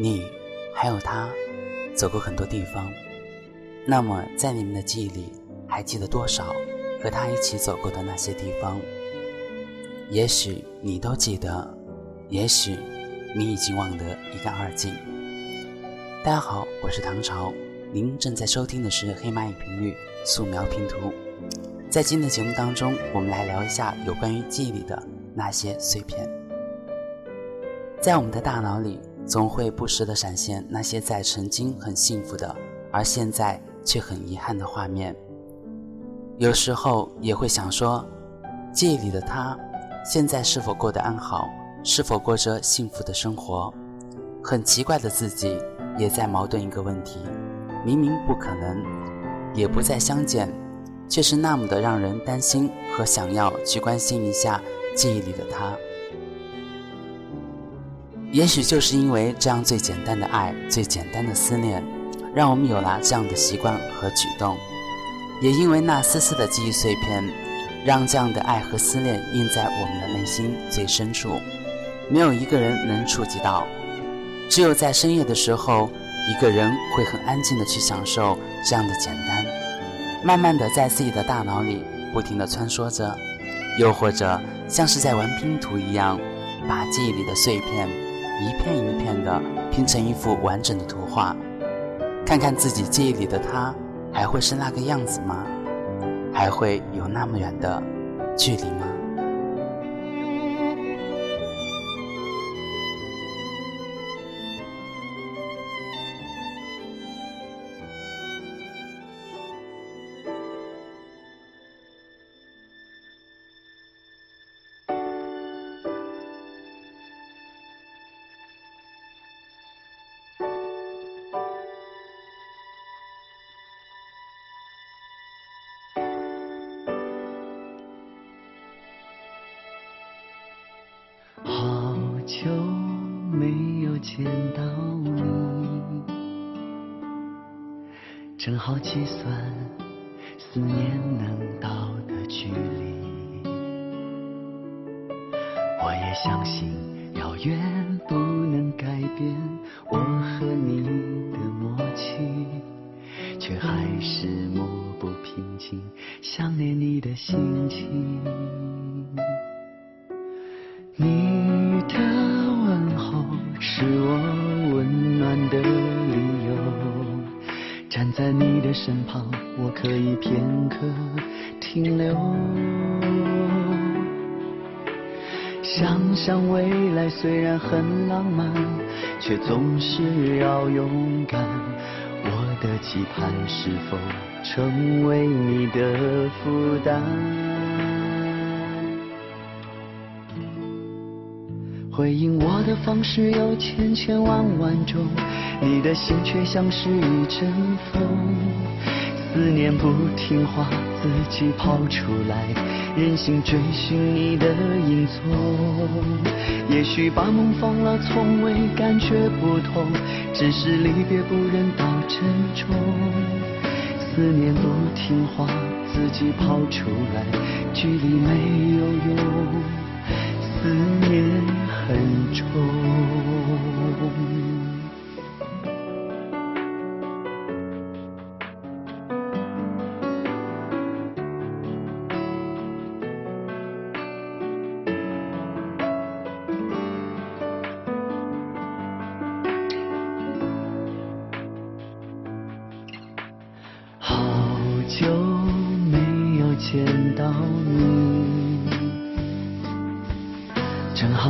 你还有他走过很多地方，那么在你们的记忆里，还记得多少和他一起走过的那些地方？也许你都记得，也许你已经忘得一干二净。大家好，我是唐朝，您正在收听的是黑蚂蚁频率素描拼图。在今天的节目当中，我们来聊一下有关于记忆里的那些碎片。在我们的大脑里。总会不时地闪现那些在曾经很幸福的，而现在却很遗憾的画面。有时候也会想说，记忆里的他，现在是否过得安好？是否过着幸福的生活？很奇怪的自己，也在矛盾一个问题：明明不可能，也不再相见，却是那么的让人担心和想要去关心一下记忆里的他。也许就是因为这样最简单的爱、最简单的思念，让我们有了这样的习惯和举动；也因为那丝丝的记忆碎片，让这样的爱和思念印在我们的内心最深处，没有一个人能触及到。只有在深夜的时候，一个人会很安静的去享受这样的简单，慢慢的在自己的大脑里不停的穿梭着，又或者像是在玩拼图一样，把记忆里的碎片。一片一片的拼成一幅完整的图画，看看自己记忆里的他，还会是那个样子吗？还会有那么远的距离吗？见到你，正好计算思念能到的距离。我也相信遥远不能改变我和你的默契，却还是抹不平静想念你的心情。你在你的身旁，我可以片刻停留。想想未来虽然很浪漫，却总是要勇敢。我的期盼是否成为你的负担？回应我的方式有千千万万种，你的心却像是一阵风，思念不听话，自己跑出来，任性追寻你的影踪。也许把梦放了，从未感觉不同，只是离别不忍到珍重。思念不听话，自己跑出来，距离没有用。思念很重。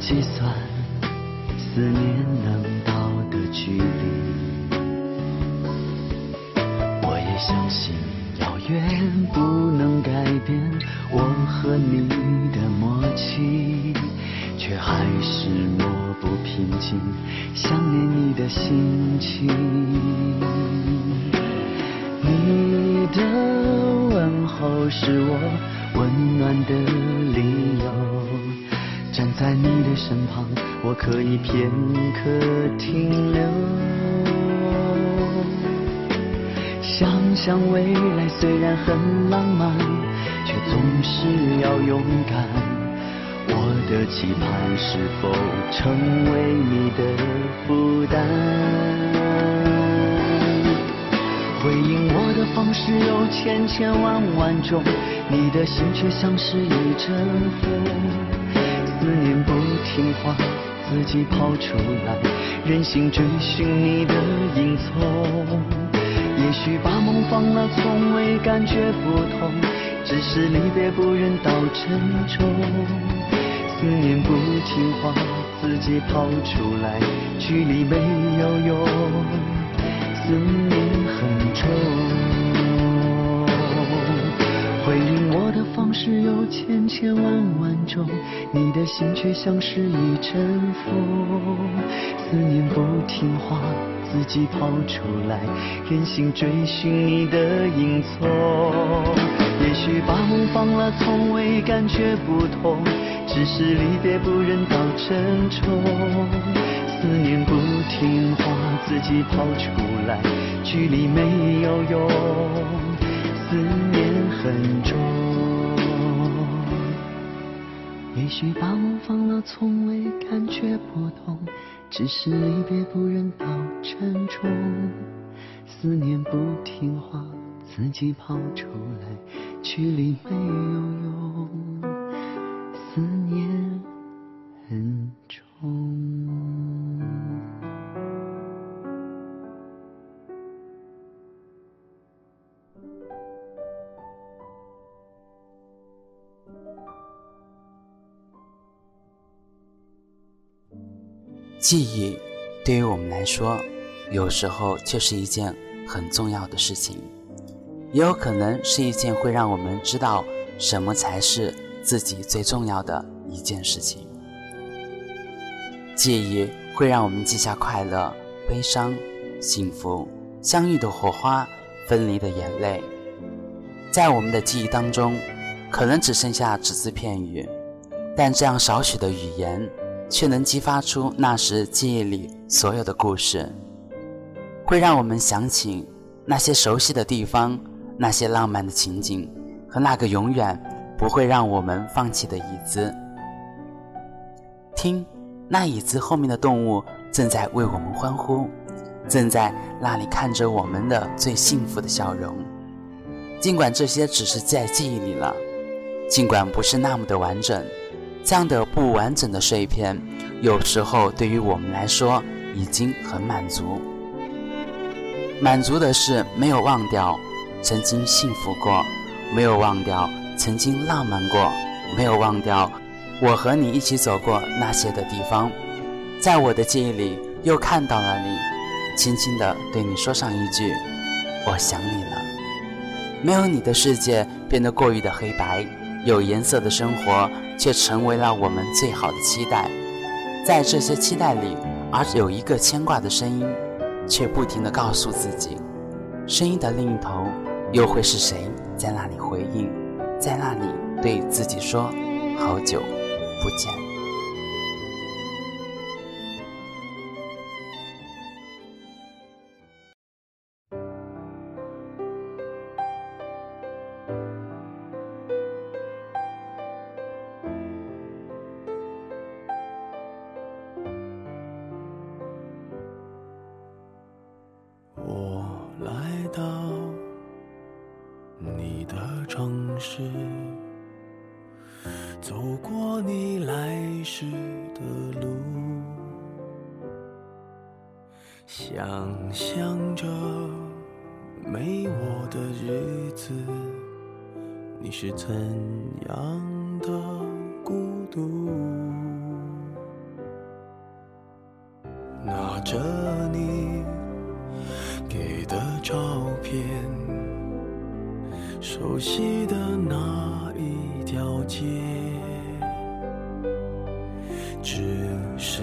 计算思念能到的距离，我也相信遥远不能改变我和你的默契，却还是抹不平静想念你的心情。你的问候是我温暖的灵。站在你的身旁，我可以片刻停留。想象未来虽然很浪漫，却总是要勇敢。我的期盼是否成为你的负担？回应我的方式有千千万万种，你的心却像是一阵风。思念不听话，自己跑出来，任性追寻你的影踪。也许把梦放了，从未感觉不同，只是离别不忍到沉重。思念不听话，自己跑出来，距离没有用，思念很重。回应我的方式有千千万万种，心却像是一阵风。思念不听话。自己跑出来，任性追寻你的影踪。也许把梦放了，从未感觉不同，只是离别不忍到沉重。思念不听话，自己跑出来，距离没有用，思念也许把梦放了，从未感觉不同。只是离别不忍到沉重，思念不听话，自己跑出来，距离没有用，思念很重。记忆对于我们来说，有时候却是一件很重要的事情，也有可能是一件会让我们知道什么才是自己最重要的一件事情。记忆会让我们记下快乐、悲伤、幸福、相遇的火花、分离的眼泪，在我们的记忆当中，可能只剩下只字片语，但这样少许的语言。却能激发出那时记忆里所有的故事，会让我们想起那些熟悉的地方，那些浪漫的情景，和那个永远不会让我们放弃的椅子。听，那椅子后面的动物正在为我们欢呼，正在那里看着我们的最幸福的笑容。尽管这些只是在记忆里了，尽管不是那么的完整。这样的不完整的碎片，有时候对于我们来说已经很满足。满足的是没有忘掉曾经幸福过，没有忘掉曾经浪漫过，没有忘掉我和你一起走过那些的地方。在我的记忆里，又看到了你，轻轻地对你说上一句：“我想你了。”没有你的世界变得过于的黑白。有颜色的生活，却成为了我们最好的期待。在这些期待里，而有一个牵挂的声音，却不停的告诉自己：声音的另一头，又会是谁在那里回应，在那里对自己说：“好久不见。”想象着没我的日子，你是怎样的孤独？拿着你给的照片，熟悉的那一条街，只是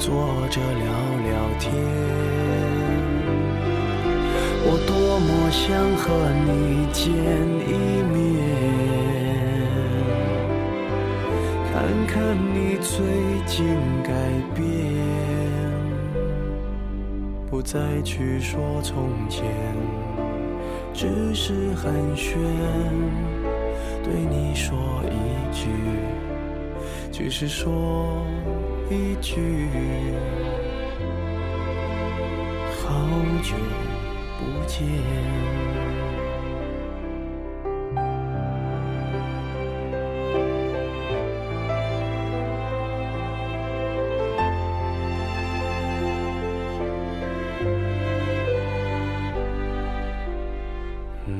坐着聊聊天。我多么想和你见一面，看看你最近改变，不再去说从前，只是寒暄，对你说一句，只是说一句，好久。不见。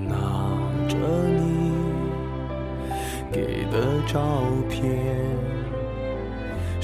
拿着你给的照片，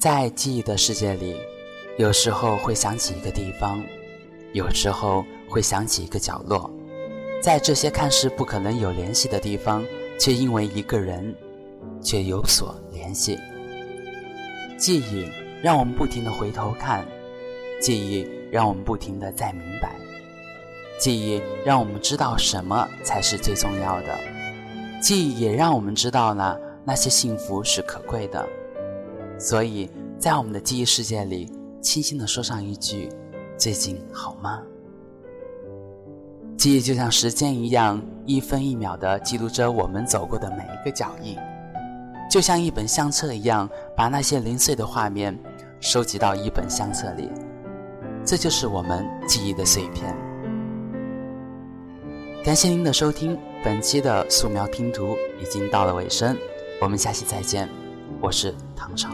在记忆的世界里，有时候会想起一个地方，有时候会想起一个角落，在这些看似不可能有联系的地方，却因为一个人，却有所联系。记忆让我们不停的回头看，记忆让我们不停的在明白，记忆让我们知道什么才是最重要的，记忆也让我们知道了那些幸福是可贵的。所以在我们的记忆世界里，轻轻地说上一句：“最近好吗？”记忆就像时间一样，一分一秒地记录着我们走过的每一个脚印，就像一本相册一样，把那些零碎的画面收集到一本相册里。这就是我们记忆的碎片。感谢您的收听，本期的素描拼图已经到了尾声，我们下期再见。我是唐朝。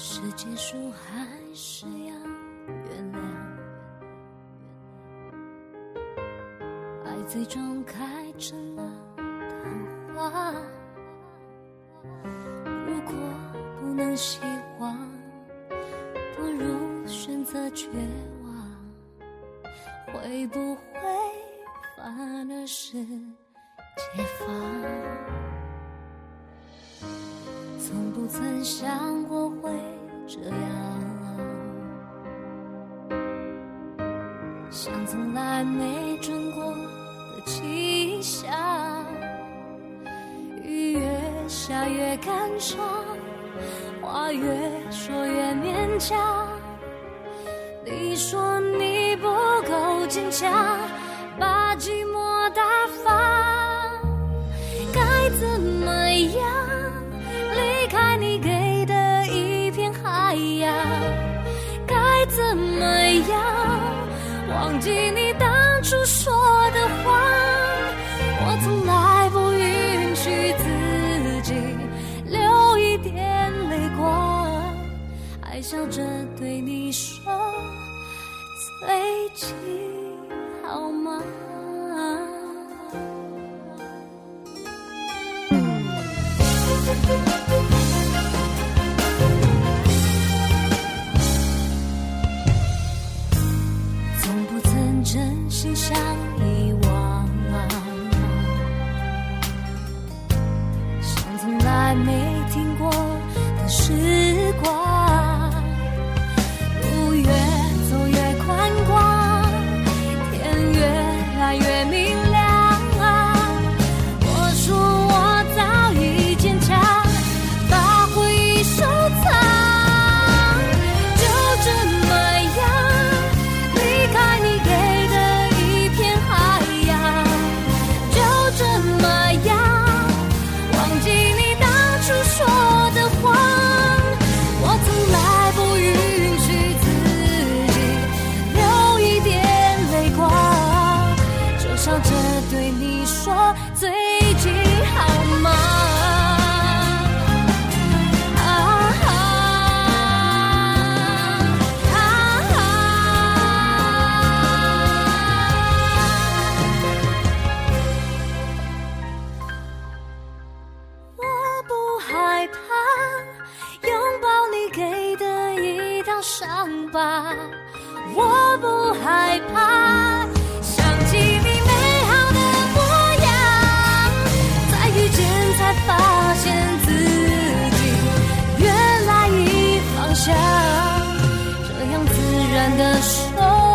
是结束还是要原谅？爱最终开成了昙花。如果不能希望，不如选择绝望，会不会反而是解放？从不曾想过下越感伤。话越说越勉强，你说你不够坚强，把寂寞打发，该怎么样离开你给的一片海洋？该怎么样忘记你当初说还笑着对你说最近好吗？笑着对你说最近好吗？啊啊我不害怕拥抱你给的一道伤疤，我不害怕的手。